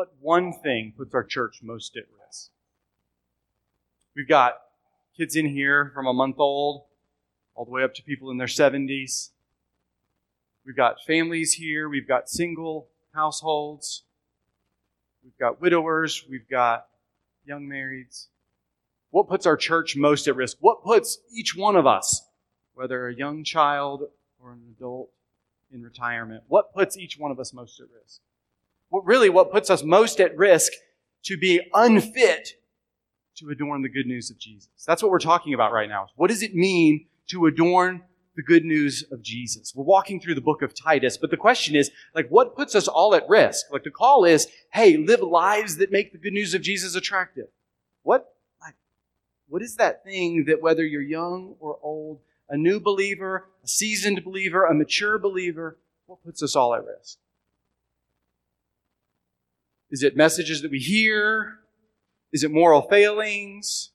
what one thing puts our church most at risk? We've got kids in here from a month old all the way up to people in their 70s. We've got families here. We've got single households. We've got widowers. We've got young marrieds. What puts our church most at risk? What puts each one of us, whether a young child or an adult in retirement, what puts each one of us most at risk? Really, what puts us most at risk to be unfit to adorn the good news of Jesus? That's what we're talking about right now. What does it mean to adorn the good news of Jesus. We're walking through the book of Titus, but the question is, like, what puts us all at risk? Like, the call is, hey, live lives that make the good news of Jesus attractive. What, like, what is that thing that whether you're young or old, a new believer, a seasoned believer, a mature believer, what puts us all at risk? Is it messages that we hear? Is it moral failings?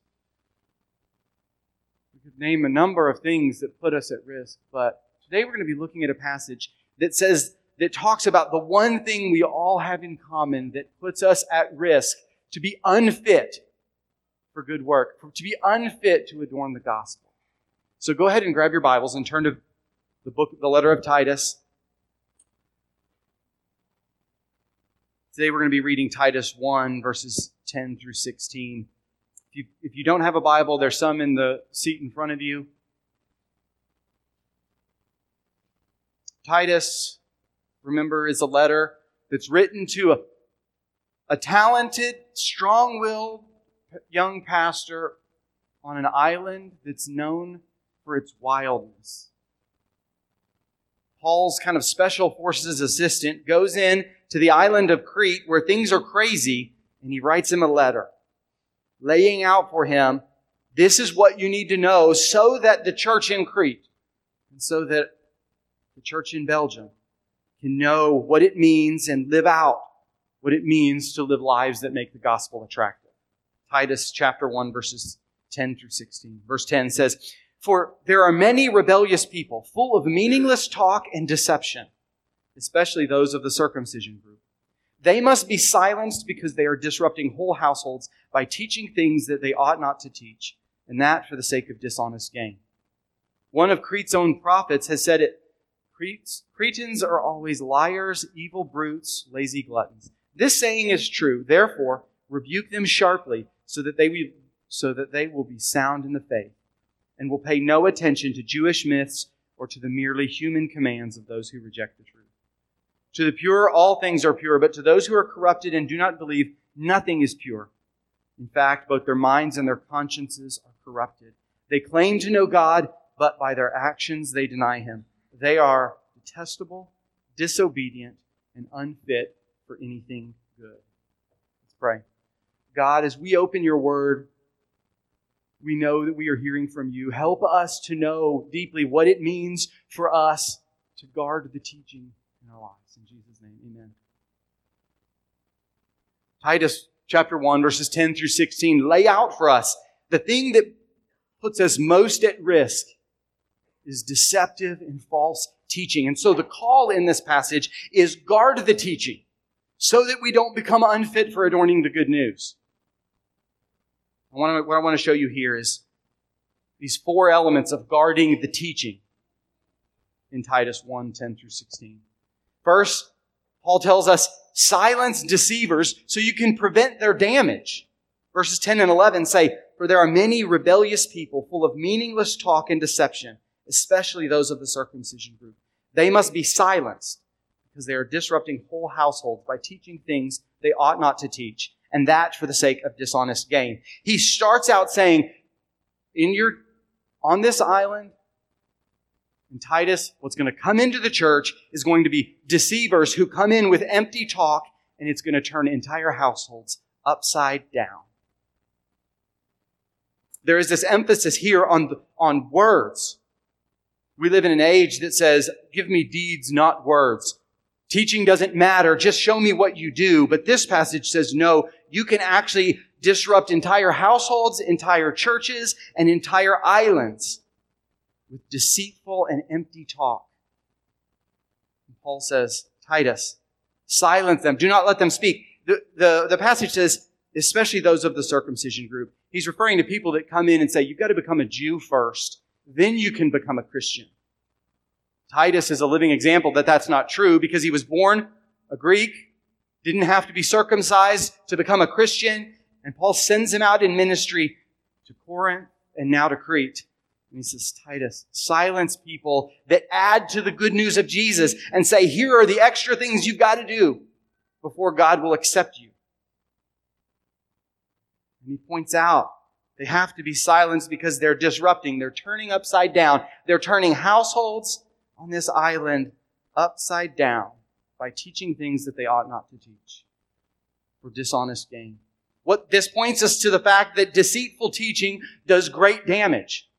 We could name a number of things that put us at risk, but today we're going to be looking at a passage that says, that talks about the one thing we all have in common that puts us at risk to be unfit for good work, to be unfit to adorn the gospel. So go ahead and grab your Bibles and turn to the book, the letter of Titus. Today we're going to be reading Titus 1, verses 10 through 16 If you, if you don't have a Bible, there's some in the seat in front of you. Titus, remember, is a letter that's written to a, a talented, strong willed young pastor on an island that's known for its wildness. Paul's kind of special forces assistant goes in to the island of Crete where things are crazy and he writes him a letter laying out for him, this is what you need to know so that the church in Crete and so that the church in Belgium can know what it means and live out what it means to live lives that make the gospel attractive. Titus chapter 1 verses 10 through 16. Verse 10 says, For there are many rebellious people, full of meaningless talk and deception, especially those of the circumcision group. They must be silenced because they are disrupting whole households by teaching things that they ought not to teach, and that for the sake of dishonest gain. One of Crete's own prophets has said it Cretans are always liars, evil brutes, lazy gluttons. This saying is true. Therefore, rebuke them sharply so that they will, so that they will be sound in the faith and will pay no attention to Jewish myths or to the merely human commands of those who reject the truth. To the pure, all things are pure, but to those who are corrupted and do not believe, nothing is pure. In fact, both their minds and their consciences are corrupted. They claim to know God, but by their actions they deny Him. They are detestable, disobedient, and unfit for anything good. Let's pray. God, as we open your word, we know that we are hearing from you. Help us to know deeply what it means for us to guard the teaching in our lives. In Jesus' name, amen. Titus chapter 1, verses 10 through 16 lay out for us the thing that puts us most at risk is deceptive and false teaching. And so the call in this passage is guard the teaching so that we don't become unfit for adorning the good news. I to, what I want to show you here is these four elements of guarding the teaching in Titus 1, 10 through 16. First, Paul tells us silence deceivers so you can prevent their damage. Verses 10 and 11 say, For there are many rebellious people full of meaningless talk and deception, especially those of the circumcision group. They must be silenced because they are disrupting whole households by teaching things they ought not to teach, and that for the sake of dishonest gain. He starts out saying, in your, on this island, and Titus, what's going to come into the church is going to be deceivers who come in with empty talk, and it's going to turn entire households upside down. There is this emphasis here on, on words. We live in an age that says, give me deeds, not words. Teaching doesn't matter. Just show me what you do. But this passage says, no, you can actually disrupt entire households, entire churches, and entire islands with deceitful and empty talk. And Paul says, Titus, silence them. Do not let them speak. the, the, the passage says, especially those of the circumcision group. He's referring to people that come in and say, you've got to become a Jew first, then you can become a Christian. Titus is a living example that that's not true because he was born a Greek, didn't have to be circumcised to become a Christian, and Paul sends him out in ministry to Corinth and now to Crete. And he says, Titus, silence people that add to the good news of Jesus and say, here are the extra things you've got to do before God will accept you. And he points out they have to be silenced because they're disrupting. They're turning upside down. They're turning households on this island upside down by teaching things that they ought not to teach for dishonest gain. What this points us to the fact that deceitful teaching does great damage.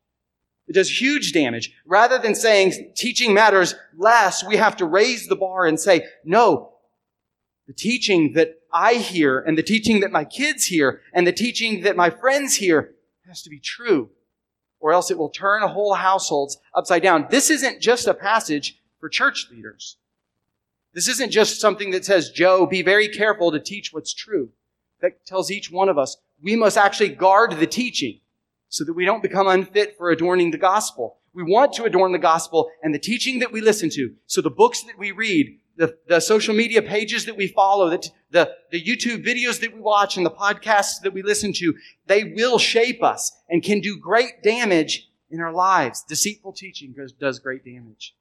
It does huge damage. Rather than saying teaching matters less, we have to raise the bar and say, no, the teaching that I hear and the teaching that my kids hear and the teaching that my friends hear has to be true or else it will turn whole households upside down. This isn't just a passage for church leaders. This isn't just something that says, Joe, be very careful to teach what's true. That tells each one of us we must actually guard the teaching so that we don't become unfit for adorning the gospel. We want to adorn the gospel and the teaching that we listen to. So the books that we read, the, the social media pages that we follow, the, the, the YouTube videos that we watch and the podcasts that we listen to, they will shape us and can do great damage in our lives. Deceitful teaching does, does great damage.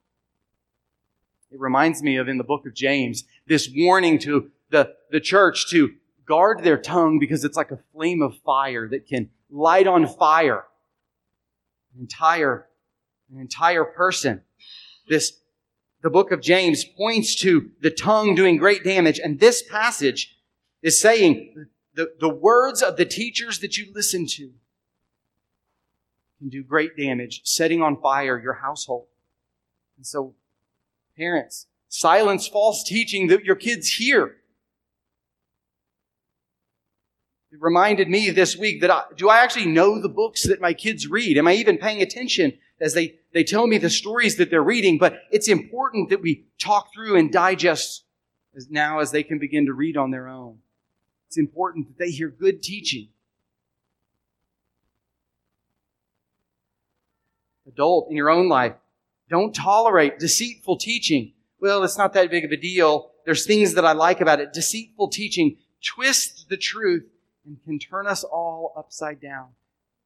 It reminds me of in the book of James, this warning to the, the church to guard their tongue because it's like a flame of fire that can light on fire an entire, an entire person. This the book of James points to the tongue doing great damage. And this passage is saying the, the words of the teachers that you listen to can do great damage, setting on fire your household. And so, parents, silence false teaching that your kids hear. It reminded me this week that I, do I actually know the books that my kids read? Am I even paying attention as they, they tell me the stories that they're reading? But it's important that we talk through and digest as now as they can begin to read on their own. It's important that they hear good teaching. Adult in your own life, don't tolerate deceitful teaching. Well, it's not that big of a deal. There's things that I like about it. Deceitful teaching twists the truth and can turn us all upside down.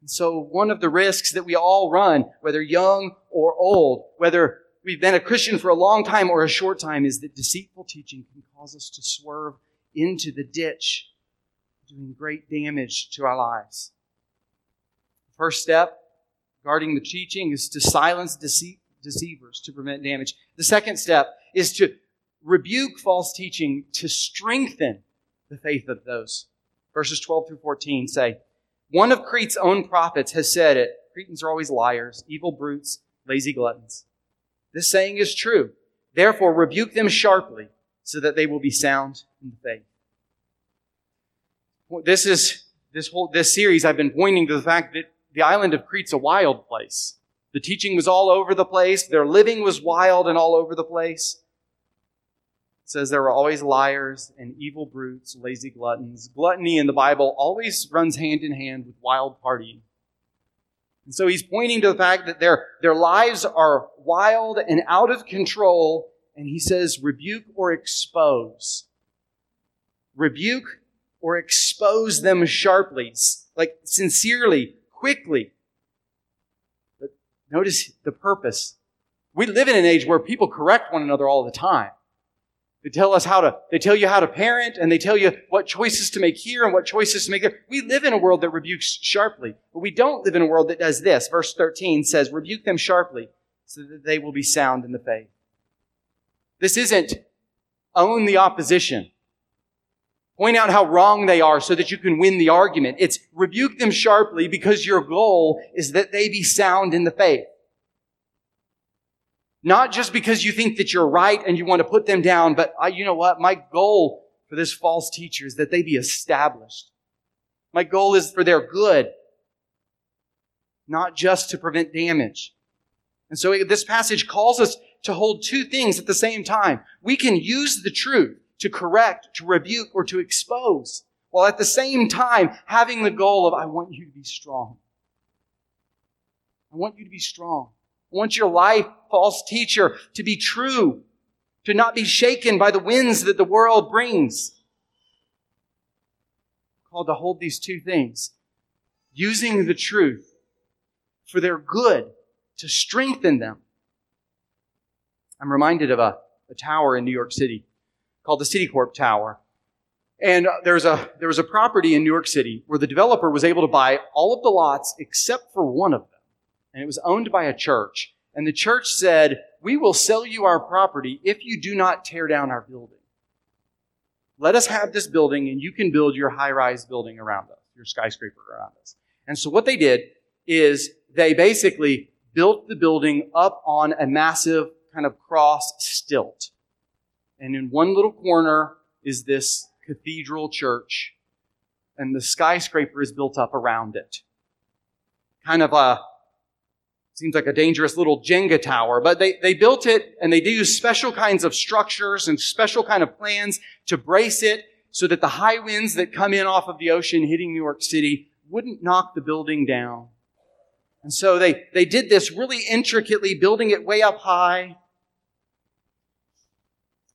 And so one of the risks that we all run, whether young or old, whether we've been a Christian for a long time or a short time, is that deceitful teaching can cause us to swerve into the ditch, doing great damage to our lives. The First step, guarding the teaching, is to silence deceit, deceivers to prevent damage. The second step is to rebuke false teaching to strengthen the faith of those verses 12 through 14 say, One of Crete's own prophets has said it Cretans are always liars, evil brutes, lazy gluttons. This saying is true. Therefore, rebuke them sharply so that they will be sound in the faith. This is this whole this series I've been pointing to the fact that the island of Crete's a wild place. The teaching was all over the place. Their living was wild and all over the place says there were always liars and evil brutes, lazy gluttons. Gluttony in the Bible always runs hand in hand with wild partying. And so he's pointing to the fact that their, their lives are wild and out of control, and he says, rebuke or expose. Rebuke or expose them sharply, like sincerely, quickly. But notice the purpose. We live in an age where people correct one another all the time. They tell us how to, they tell you how to parent and they tell you what choices to make here and what choices to make there. We live in a world that rebukes sharply, but we don't live in a world that does this. Verse 13 says, rebuke them sharply so that they will be sound in the faith. This isn't own the opposition. Point out how wrong they are so that you can win the argument. It's rebuke them sharply because your goal is that they be sound in the faith. Not just because you think that you're right and you want to put them down, but I, you know what? My goal for this false teacher is that they be established. My goal is for their good, not just to prevent damage. And so this passage calls us to hold two things at the same time. We can use the truth to correct, to rebuke, or to expose, while at the same time having the goal of, I want you to be strong. I want you to be strong. I want your life, false teacher, to be true, to not be shaken by the winds that the world brings. Called to hold these two things, using the truth for their good, to strengthen them. I'm reminded of a, a tower in New York City called the Citicorp Tower. And uh, there's a, there was a property in New York City where the developer was able to buy all of the lots except for one of them. And it was owned by a church. And the church said, We will sell you our property if you do not tear down our building. Let us have this building and you can build your high rise building around us, your skyscraper around us. And so what they did is they basically built the building up on a massive kind of cross stilt. And in one little corner is this cathedral church, and the skyscraper is built up around it. Kind of a Seems like a dangerous little Jenga tower, but they, they built it and they use special kinds of structures and special kind of plans to brace it so that the high winds that come in off of the ocean hitting New York City wouldn't knock the building down. And so they, they did this really intricately, building it way up high.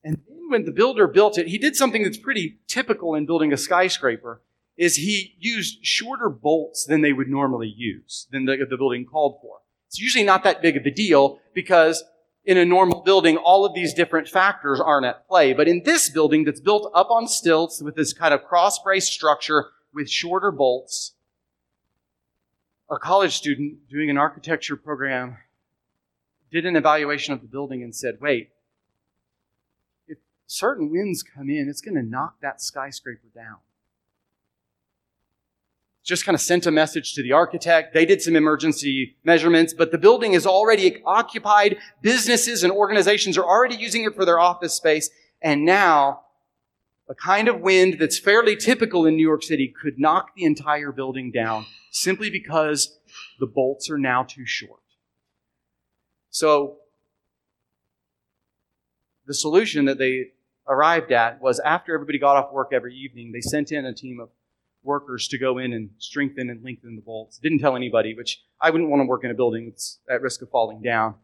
And then when the builder built it, he did something that's pretty typical in building a skyscraper, is he used shorter bolts than they would normally use, than the, the building called for. It's usually not that big of a deal because in a normal building, all of these different factors aren't at play. But in this building that's built up on stilts with this kind of cross brace structure with shorter bolts, a college student doing an architecture program did an evaluation of the building and said, wait, if certain winds come in, it's going to knock that skyscraper down just kind of sent a message to the architect. They did some emergency measurements, but the building is already occupied. Businesses and organizations are already using it for their office space. And now a kind of wind that's fairly typical in New York City could knock the entire building down simply because the bolts are now too short. So the solution that they arrived at was after everybody got off work every evening, they sent in a team of workers to go in and strengthen and lengthen the bolts. Didn't tell anybody, which I wouldn't want to work in a building that's at risk of falling down.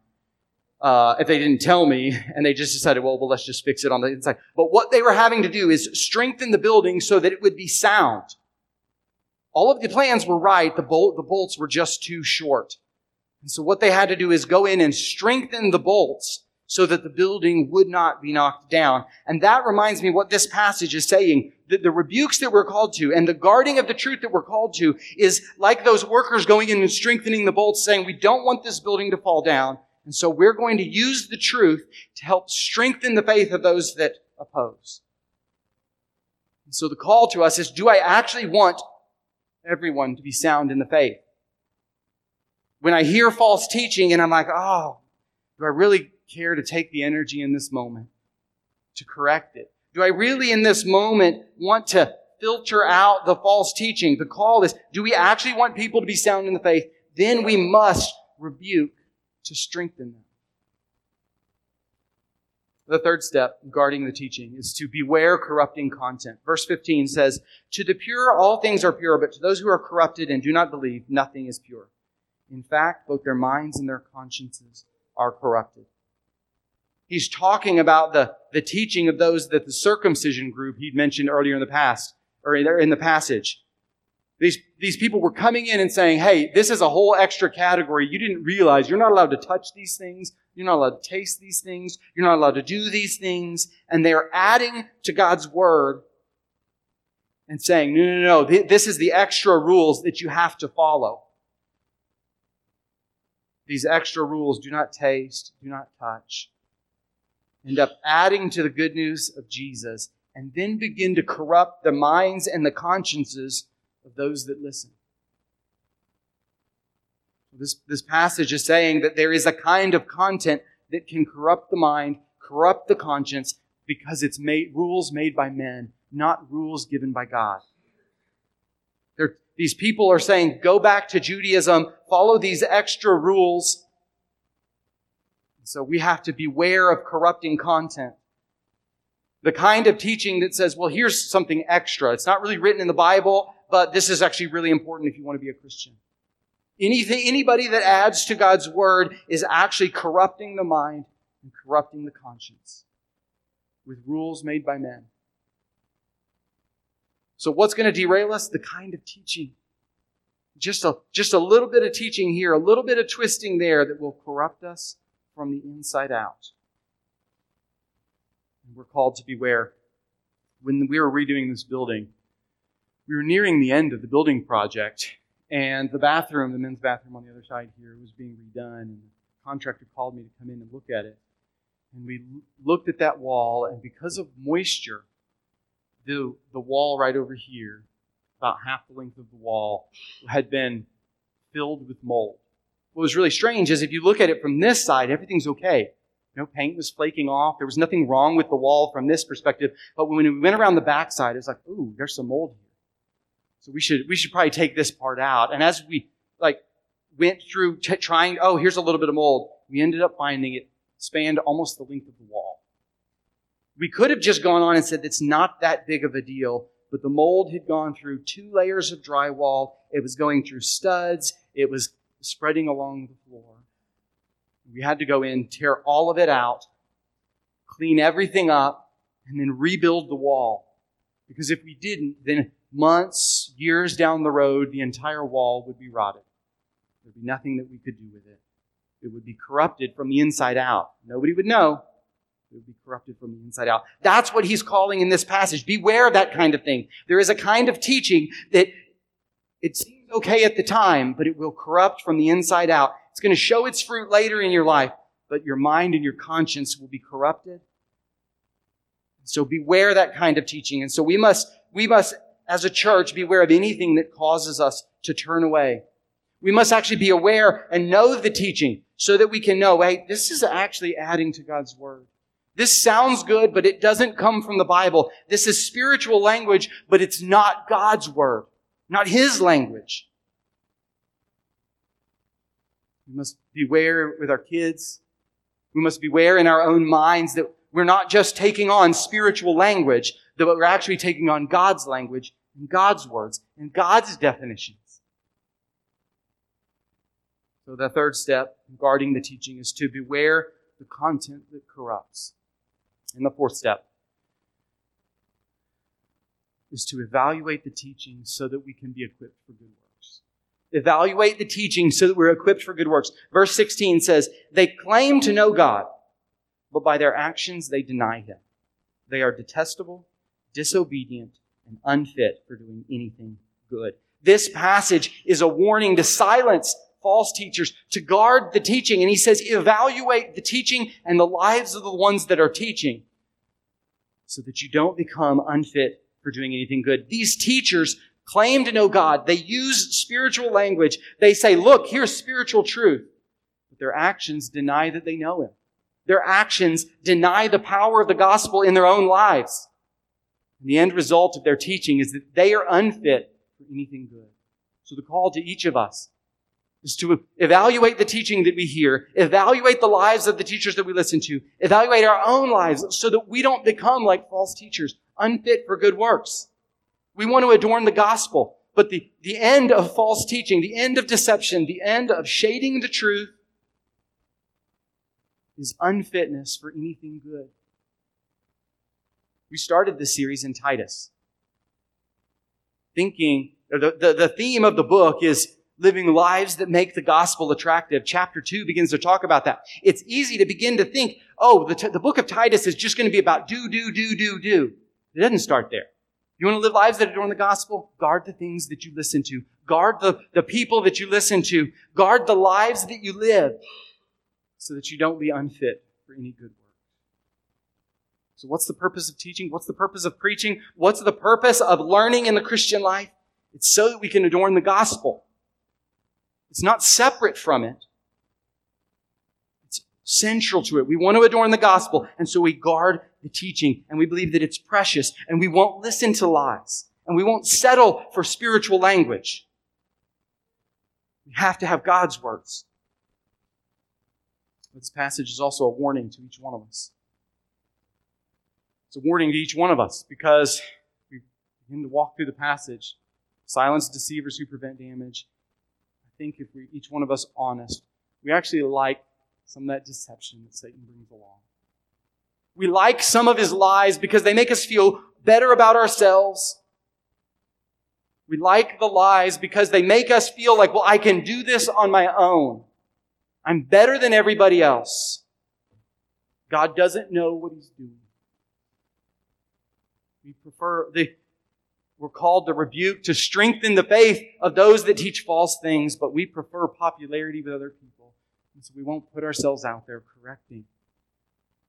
Uh, if they didn't tell me and they just decided, well, well, let's just fix it on the inside. But what they were having to do is strengthen the building so that it would be sound. All of the plans were right. The, bolt, the bolts were just too short. And so what they had to do is go in and strengthen the bolts so that the building would not be knocked down. And that reminds me what this passage is saying. That the rebukes that we're called to and the guarding of the truth that we're called to is like those workers going in and strengthening the bolts saying, we don't want this building to fall down. And so we're going to use the truth to help strengthen the faith of those that oppose. And so the call to us is, do I actually want everyone to be sound in the faith? When I hear false teaching and I'm like, oh, do I really care to take the energy in this moment to correct it? Do I really in this moment want to filter out the false teaching? The call is, do we actually want people to be sound in the faith? Then we must rebuke to strengthen them. The third step, guarding the teaching, is to beware corrupting content. Verse 15 says, To the pure all things are pure, but to those who are corrupted and do not believe, nothing is pure. In fact, both their minds and their consciences are corrupted. He's talking about the, the teaching of those that the circumcision group he'd mentioned earlier in the past, or in the passage. These, these people were coming in and saying, hey, this is a whole extra category. You didn't realize you're not allowed to touch these things. You're not allowed to taste these things. You're not allowed to do these things. And they're adding to God's word and saying, no, no, no, this is the extra rules that you have to follow. These extra rules do not taste, do not touch, end up adding to the good news of Jesus and then begin to corrupt the minds and the consciences of those that listen. This, this passage is saying that there is a kind of content that can corrupt the mind, corrupt the conscience, because it's made, rules made by men, not rules given by God. They're, these people are saying, go back to Judaism, follow these extra rules, so we have to beware of corrupting content. The kind of teaching that says, well, here's something extra. It's not really written in the Bible, but this is actually really important if you want to be a Christian. Anything, anybody that adds to God's word is actually corrupting the mind and corrupting the conscience with rules made by men. So what's going to derail us? The kind of teaching. Just a, just a little bit of teaching here, a little bit of twisting there that will corrupt us from the inside out. And we're called to beware. When we were redoing this building, we were nearing the end of the building project, and the bathroom, the men's bathroom on the other side here, was being redone. And the contractor called me to come in and look at it. And we looked at that wall, and because of moisture, the, the wall right over here, about half the length of the wall, had been filled with mold. What was really strange is if you look at it from this side, everything's okay. No paint was flaking off. There was nothing wrong with the wall from this perspective. But when we went around the backside, it was like, ooh, there's some mold here. So we should, we should probably take this part out. And as we like went through t- trying, oh, here's a little bit of mold, we ended up finding it spanned almost the length of the wall. We could have just gone on and said it's not that big of a deal, but the mold had gone through two layers of drywall. It was going through studs. It was spreading along the floor. We had to go in, tear all of it out, clean everything up, and then rebuild the wall. Because if we didn't, then months, years down the road, the entire wall would be rotted. There'd be nothing that we could do with it. It would be corrupted from the inside out. Nobody would know. It would be corrupted from the inside out. That's what he's calling in this passage. Beware of that kind of thing. There is a kind of teaching that it seems okay at the time, but it will corrupt from the inside out. It's going to show its fruit later in your life, but your mind and your conscience will be corrupted. So beware that kind of teaching. And so we must, we must as a church, beware of anything that causes us to turn away. We must actually be aware and know the teaching so that we can know, hey, this is actually adding to God's word. This sounds good, but it doesn't come from the Bible. This is spiritual language, but it's not God's word, not His language. We must beware with our kids. We must beware in our own minds that we're not just taking on spiritual language, but we're actually taking on God's language in God's words, and God's definitions. So the third step in guarding the teaching is to beware the content that corrupts. And the fourth step is to evaluate the teaching so that we can be equipped for good works. Evaluate the teaching so that we're equipped for good works. Verse 16 says, They claim to know God, but by their actions they deny Him. They are detestable, disobedient, and unfit for doing anything good. This passage is a warning to silence false teachers, to guard the teaching. And he says, evaluate the teaching and the lives of the ones that are teaching so that you don't become unfit for doing anything good. These teachers claim to know God. They use spiritual language. They say, look, here's spiritual truth. But their actions deny that they know Him. Their actions deny the power of the gospel in their own lives. And the end result of their teaching is that they are unfit for anything good. So the call to each of us is to evaluate the teaching that we hear, evaluate the lives of the teachers that we listen to, evaluate our own lives so that we don't become like false teachers, unfit for good works. We want to adorn the gospel, but the, the end of false teaching, the end of deception, the end of shading the truth is unfitness for anything good. We started this series in Titus. Thinking, the, the, the theme of the book is living lives that make the gospel attractive. Chapter 2 begins to talk about that. It's easy to begin to think, oh, the, the book of Titus is just going to be about do, do, do, do, do. It doesn't start there. You want to live lives that adorn the gospel? Guard the things that you listen to. Guard the, the people that you listen to. Guard the lives that you live so that you don't be unfit for any good work. so, what's the purpose of teaching? What's the purpose of preaching? What's the purpose of learning in the Christian life? It's so that we can adorn the gospel. It's not separate from it. Central to it. We want to adorn the gospel, and so we guard the teaching, and we believe that it's precious, and we won't listen to lies, and we won't settle for spiritual language. We have to have God's words. This passage is also a warning to each one of us. It's a warning to each one of us because we begin to walk through the passage. Silence deceivers who prevent damage. I think if we each one of us honest, we actually like some of that deception that Satan brings along. We like some of his lies because they make us feel better about ourselves. We like the lies because they make us feel like, well, I can do this on my own. I'm better than everybody else. God doesn't know what he's doing. We prefer the, we're called to rebuke, to strengthen the faith of those that teach false things, but we prefer popularity with other people. And so we won't put ourselves out there correcting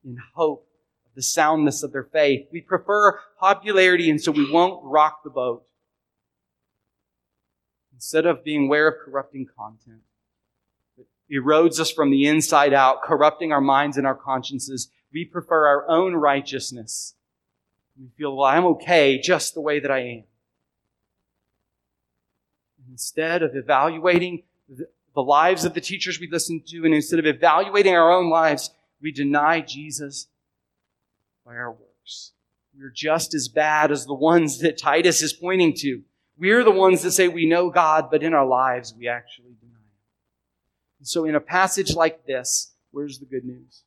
in hope of the soundness of their faith. We prefer popularity, and so we won't rock the boat. Instead of being aware of corrupting content, that erodes us from the inside out, corrupting our minds and our consciences, we prefer our own righteousness we feel, well, I'm okay just the way that I am. Instead of evaluating the lives of the teachers we listen to, and instead of evaluating our own lives, we deny Jesus by our works. We're just as bad as the ones that Titus is pointing to. We're the ones that say we know God, but in our lives we actually deny Him. And so in a passage like this, where's the good news?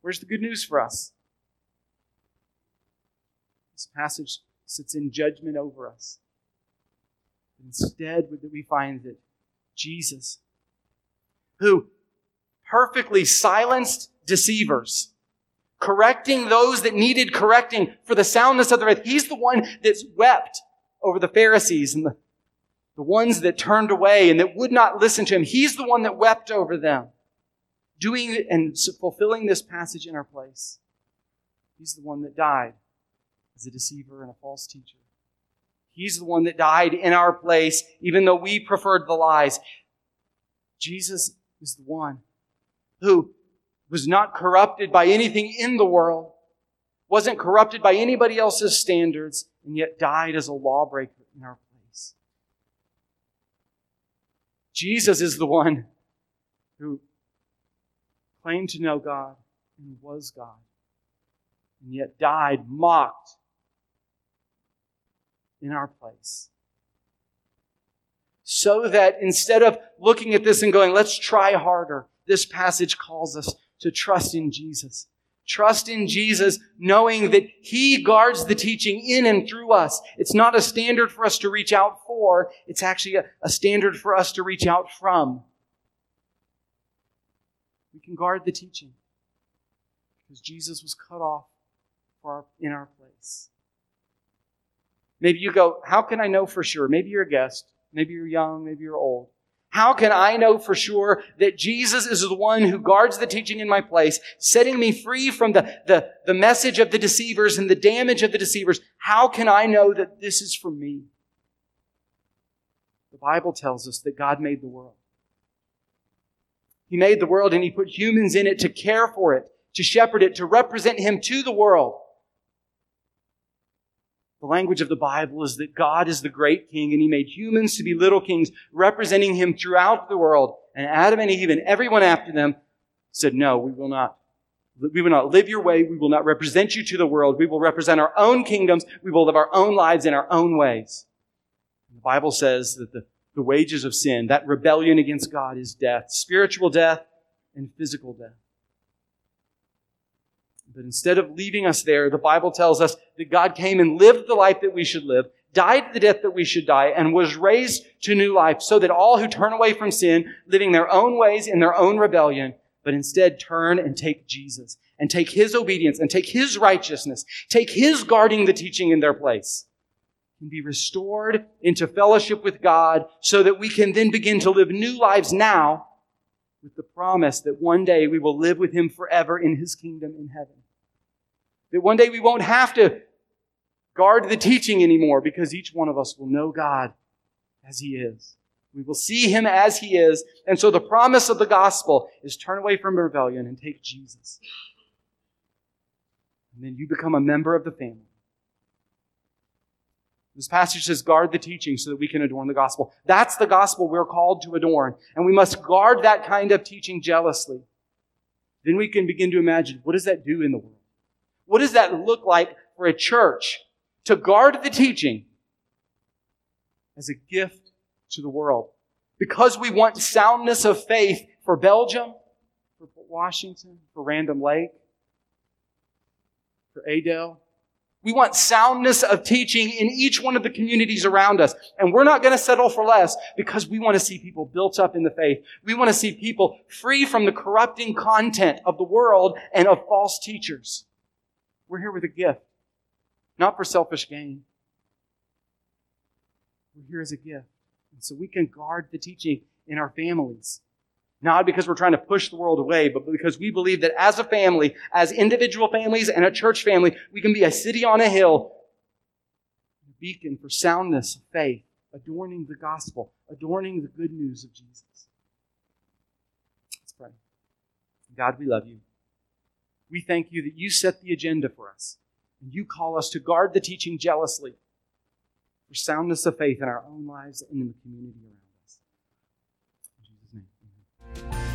Where's the good news for us? This passage sits in judgment over us. Instead, we find that Jesus, who perfectly silenced deceivers, correcting those that needed correcting for the soundness of the faith, he's the one that's wept over the Pharisees and the, the ones that turned away and that would not listen to him. He's the one that wept over them, doing and fulfilling this passage in our place. He's the one that died as a deceiver and a false teacher. He's the one that died in our place, even though we preferred the lies. Jesus is the one who was not corrupted by anything in the world, wasn't corrupted by anybody else's standards, and yet died as a lawbreaker in our place. Jesus is the one who claimed to know God and was God, and yet died mocked in our place. So that instead of looking at this and going, let's try harder, this passage calls us to trust in Jesus. Trust in Jesus, knowing that He guards the teaching in and through us. It's not a standard for us to reach out for, it's actually a, a standard for us to reach out from. We can guard the teaching because Jesus was cut off our, in our place. Maybe you go, How can I know for sure? Maybe you're a guest. Maybe you're young. Maybe you're old. How can I know for sure that Jesus is the one who guards the teaching in my place, setting me free from the, the, the message of the deceivers and the damage of the deceivers? How can I know that this is for me? The Bible tells us that God made the world. He made the world and He put humans in it to care for it, to shepherd it, to represent Him to the world. The language of the Bible is that God is the great king and he made humans to be little kings representing him throughout the world. And Adam and Eve and everyone after them said, no, we will not. We will not live your way. We will not represent you to the world. We will represent our own kingdoms. We will live our own lives in our own ways. The Bible says that the, the wages of sin, that rebellion against God is death, spiritual death and physical death. But instead of leaving us there, the Bible tells us that God came and lived the life that we should live, died the death that we should die, and was raised to new life so that all who turn away from sin, living their own ways in their own rebellion, but instead turn and take Jesus and take his obedience and take his righteousness, take his guarding the teaching in their place, can be restored into fellowship with God so that we can then begin to live new lives now with the promise that one day we will live with him forever in his kingdom in heaven. That one day we won't have to guard the teaching anymore because each one of us will know God as He is. We will see Him as He is. And so the promise of the gospel is turn away from rebellion and take Jesus. And then you become a member of the family. This passage says, guard the teaching so that we can adorn the gospel. That's the gospel we're called to adorn. And we must guard that kind of teaching jealously. Then we can begin to imagine, what does that do in the world? What does that look like for a church to guard the teaching as a gift to the world? Because we want soundness of faith for Belgium, for Washington, for Random Lake, for Adell, we want soundness of teaching in each one of the communities around us. And we're not going to settle for less because we want to see people built up in the faith. We want to see people free from the corrupting content of the world and of false teachers. We're here with a gift, not for selfish gain. We're here as a gift. And so we can guard the teaching in our families. Not because we're trying to push the world away, but because we believe that as a family, as individual families and a church family, we can be a city on a hill, a beacon for soundness of faith, adorning the gospel, adorning the good news of Jesus. Let's pray. God, we love you. We thank you that you set the agenda for us, and you call us to guard the teaching jealously for soundness of faith in our own lives and in the community around us. In Jesus' name. Amen.